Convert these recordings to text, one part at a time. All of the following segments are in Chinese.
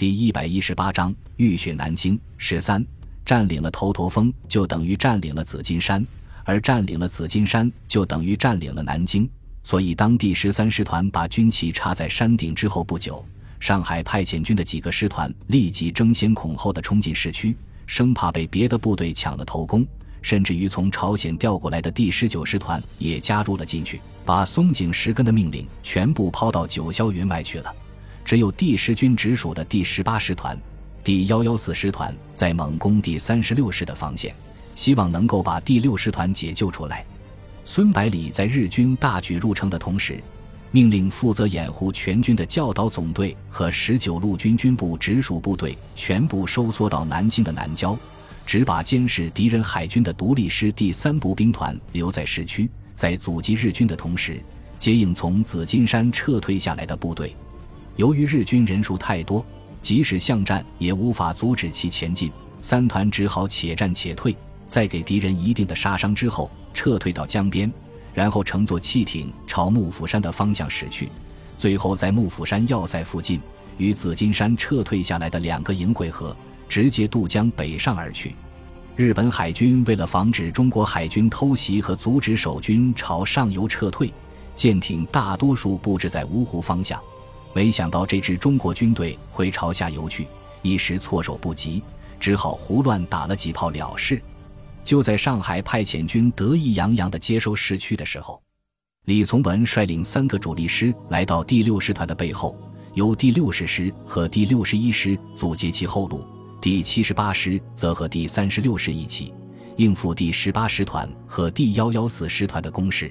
第一百一十八章浴血南京。十三，占领了头陀峰，就等于占领了紫金山，而占领了紫金山，就等于占领了南京。所以，当第十三师团把军旗插在山顶之后不久，上海派遣军的几个师团立即争先恐后的冲进市区，生怕被别的部队抢了头功。甚至于从朝鲜调过来的第十九师团也加入了进去，把松井石根的命令全部抛到九霄云外去了。只有第十军直属的第十八师团、第幺幺四师团在猛攻第三十六师的防线，希望能够把第六师团解救出来。孙百里在日军大举入城的同时，命令负责掩护全军的教导总队和十九路军军部直属部队全部收缩到南京的南郊。只把监视敌人海军的独立师第三步兵团留在市区，在阻击日军的同时，接应从紫金山撤退下来的部队。由于日军人数太多，即使巷战也无法阻止其前进，三团只好且战且退，在给敌人一定的杀伤之后，撤退到江边，然后乘坐汽艇朝幕府山的方向驶去。最后在幕府山要塞附近与紫金山撤退下来的两个营会合。直接渡江北上而去。日本海军为了防止中国海军偷袭和阻止守军朝上游撤退，舰艇大多数布置在芜湖方向。没想到这支中国军队会朝下游去，一时措手不及，只好胡乱打了几炮了事。就在上海派遣军得意洋洋地接收市区的时候，李从文率领三个主力师来到第六师团的背后，由第六十师和第六十一师阻截其后路。第七十八师则和第三十六师一起应付第十八师团和第幺幺四师团的攻势。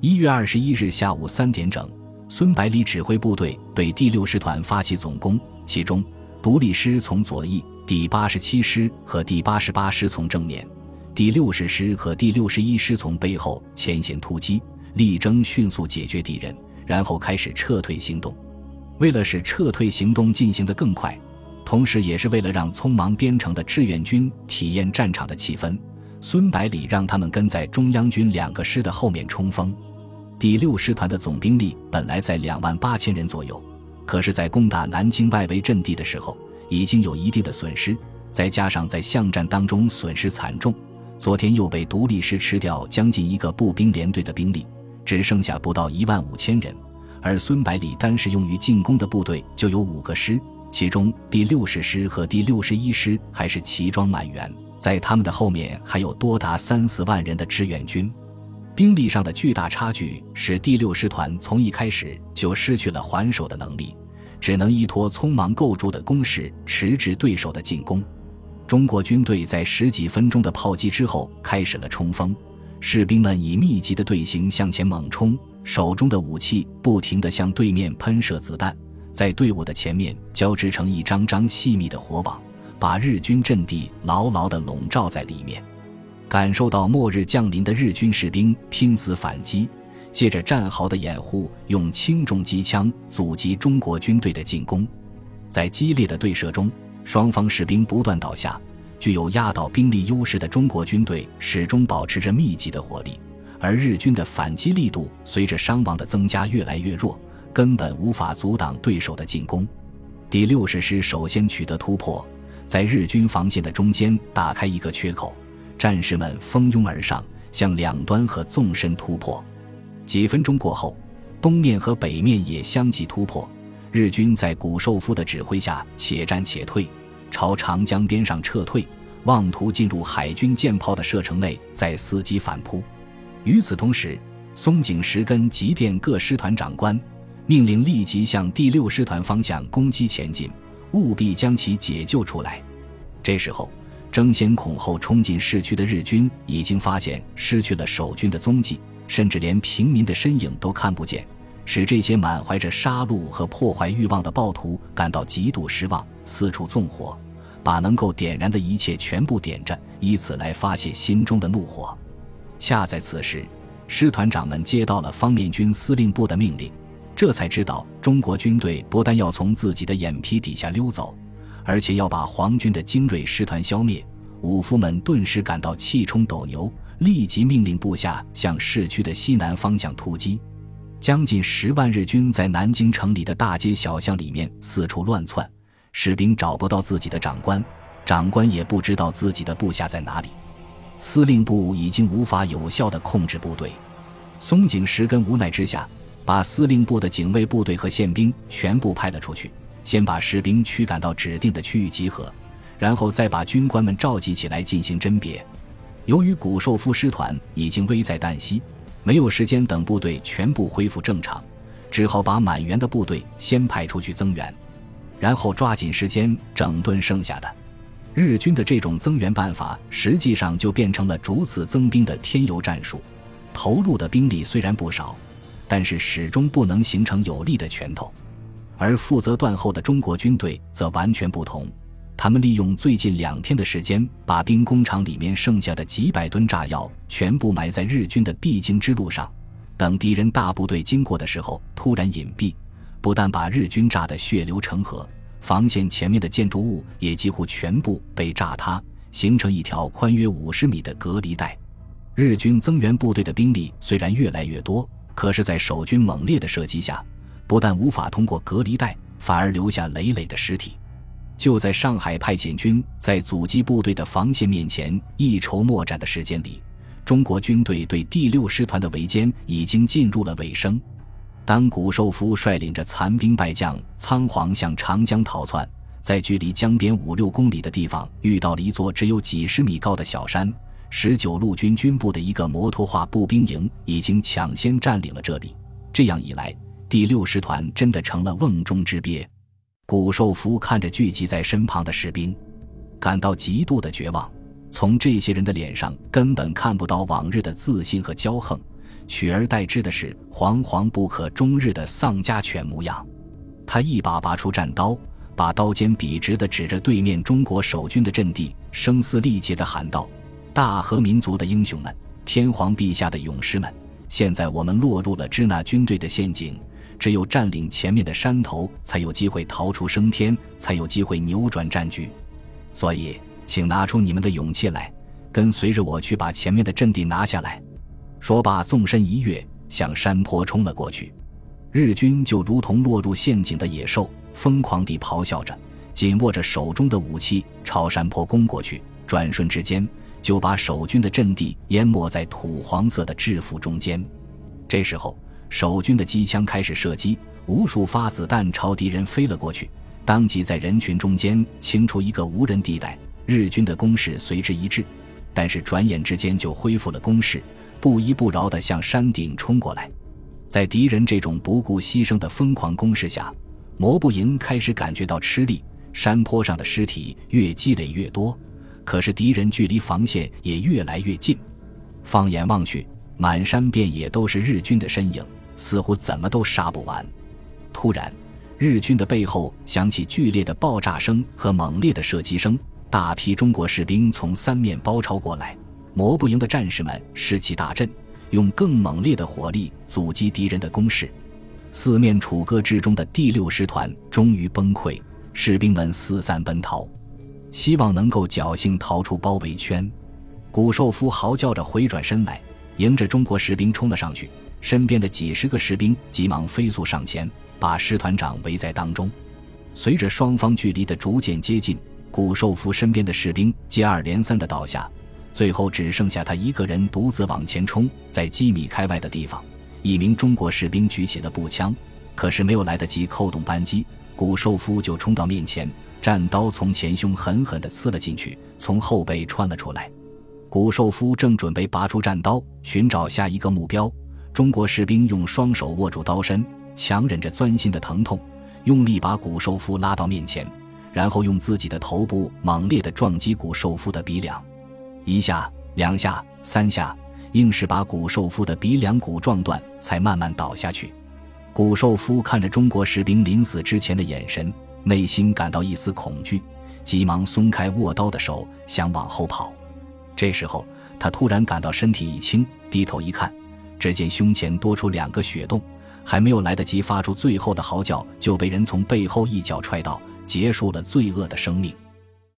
一月二十一日下午三点整，孙百里指挥部队对第六师团发起总攻，其中独立师从左翼，第八十七师和第八十八师从正面，第六十师和第六十一师从背后前线突击，力争迅速解决敌人，然后开始撤退行动。为了使撤退行动进行得更快。同时，也是为了让匆忙编成的志愿军体验战场的气氛，孙百里让他们跟在中央军两个师的后面冲锋。第六师团的总兵力本来在两万八千人左右，可是，在攻打南京外围阵地的时候，已经有一定的损失，再加上在巷战当中损失惨重，昨天又被独立师吃掉将近一个步兵连队的兵力，只剩下不到一万五千人。而孙百里单是用于进攻的部队就有五个师。其中第六十师和第六十一师还是齐装满员，在他们的后面还有多达三四万人的志愿军，兵力上的巨大差距使第六师团从一开始就失去了还手的能力，只能依托匆忙构筑的工事迟滞对手的进攻。中国军队在十几分钟的炮击之后开始了冲锋，士兵们以密集的队形向前猛冲，手中的武器不停地向对面喷射子弹。在队伍的前面交织成一张张细密的火网，把日军阵地牢牢地笼罩在里面。感受到末日降临的日军士兵拼死反击，借着战壕的掩护，用轻重机枪阻击中国军队的进攻。在激烈的对射中，双方士兵不断倒下。具有压倒兵力优势的中国军队始终保持着密集的火力，而日军的反击力度随着伤亡的增加越来越弱。根本无法阻挡对手的进攻。第六十师首先取得突破，在日军防线的中间打开一个缺口，战士们蜂拥而上，向两端和纵深突破。几分钟过后，东面和北面也相继突破。日军在谷寿夫的指挥下，且战且退，朝长江边上撤退，妄图进入海军舰炮的射程内，再伺机反扑。与此同时，松井石根急电各师团长官。命令立即向第六师团方向攻击前进，务必将其解救出来。这时候，争先恐后冲进市区的日军已经发现失去了守军的踪迹，甚至连平民的身影都看不见，使这些满怀着杀戮和破坏欲望的暴徒感到极度失望，四处纵火，把能够点燃的一切全部点着，以此来发泄心中的怒火。恰在此时，师团长们接到了方面军司令部的命令。这才知道，中国军队不但要从自己的眼皮底下溜走，而且要把皇军的精锐师团消灭。武夫们顿时感到气冲斗牛，立即命令部下向市区的西南方向突击。将近十万日军在南京城里的大街小巷里面四处乱窜，士兵找不到自己的长官，长官也不知道自己的部下在哪里。司令部已经无法有效地控制部队。松井石根无奈之下，把司令部的警卫部队和宪兵全部派了出去，先把士兵驱赶到指定的区域集合，然后再把军官们召集起来进行甄别。由于古寿夫师团已经危在旦夕，没有时间等部队全部恢复正常，只好把满员的部队先派出去增援，然后抓紧时间整顿剩下的。日军的这种增援办法，实际上就变成了逐次增兵的添油战术。投入的兵力虽然不少，但是始终不能形成有力的拳头。而负责断后的中国军队则完全不同，他们利用最近两天的时间，把兵工厂里面剩下的几百吨炸药全部埋在日军的必经之路上，等敌人大部队经过的时候突然隐蔽，不但把日军炸得血流成河，防线前面的建筑物也几乎全部被炸塌，形成一条宽约五十米的隔离带。日军增援部队的兵力虽然越来越多，可是，在守军猛烈的射击下，不但无法通过隔离带，反而留下累累的尸体。就在上海派遣军在阻击部队的防线面前一筹莫展的时间里，中国军队对第六师团的围歼已经进入了尾声。当谷寿夫率领着残兵败将仓皇向长江逃窜，在距离江边五六公里的地方遇到了一座只有几十米高的小山。十九路军军部的一个摩托化步兵营已经抢先占领了这里。这样一来，第六师团真的成了瓮中之鳖。谷寿夫看着聚集在身旁的士兵，感到极度的绝望。从这些人的脸上根本看不到往日的自信和骄横，取而代之的是惶惶不可终日的丧家犬模样。他一把拔出战刀，把刀尖笔直地指着对面中国守军的阵地，声嘶力竭地喊道。大和民族的英雄们，天皇陛下的勇士们，现在我们落入了支那军队的陷阱。只有占领前面的山头，才有机会逃出升天，才有机会扭转战局。所以，请拿出你们的勇气来，跟随着我去把前面的阵地拿下来。说罢，纵身一跃，向山坡冲了过去。日军就如同落入陷阱的野兽，疯狂地咆哮着，紧握着手中的武器，朝山坡攻过去。转瞬之间。就把守军的阵地淹没在土黄色的制服中间。这时候，守军的机枪开始射击，无数发子弹朝敌人飞了过去，当即在人群中间清出一个无人地带。日军的攻势随之一致，但是转眼之间就恢复了攻势，不依不饶地向山顶冲过来。在敌人这种不顾牺牲的疯狂攻势下，摩步营开始感觉到吃力，山坡上的尸体越积累越多。可是敌人距离防线也越来越近，放眼望去，满山遍野都是日军的身影，似乎怎么都杀不完。突然，日军的背后响起剧烈的爆炸声和猛烈的射击声，大批中国士兵从三面包抄过来。摩步营的战士们士气大振，用更猛烈的火力阻击敌人的攻势。四面楚歌之中的第六师团终于崩溃，士兵们四散奔逃。希望能够侥幸逃出包围圈，古寿夫嚎叫着回转身来，迎着中国士兵冲了上去。身边的几十个士兵急忙飞速上前，把师团长围在当中。随着双方距离的逐渐接近，古寿夫身边的士兵接二连三的倒下，最后只剩下他一个人独自往前冲。在几米开外的地方，一名中国士兵举起了步枪，可是没有来得及扣动扳机，古寿夫就冲到面前。战刀从前胸狠狠地刺了进去，从后背穿了出来。古寿夫正准备拔出战刀，寻找下一个目标。中国士兵用双手握住刀身，强忍着钻心的疼痛，用力把古寿夫拉到面前，然后用自己的头部猛烈地撞击古寿夫的鼻梁，一下、两下、三下，硬是把古寿夫的鼻梁骨撞断，才慢慢倒下去。古寿夫看着中国士兵临死之前的眼神。内心感到一丝恐惧，急忙松开握刀的手，想往后跑。这时候，他突然感到身体一轻，低头一看，只见胸前多出两个血洞，还没有来得及发出最后的嚎叫，就被人从背后一脚踹倒，结束了罪恶的生命。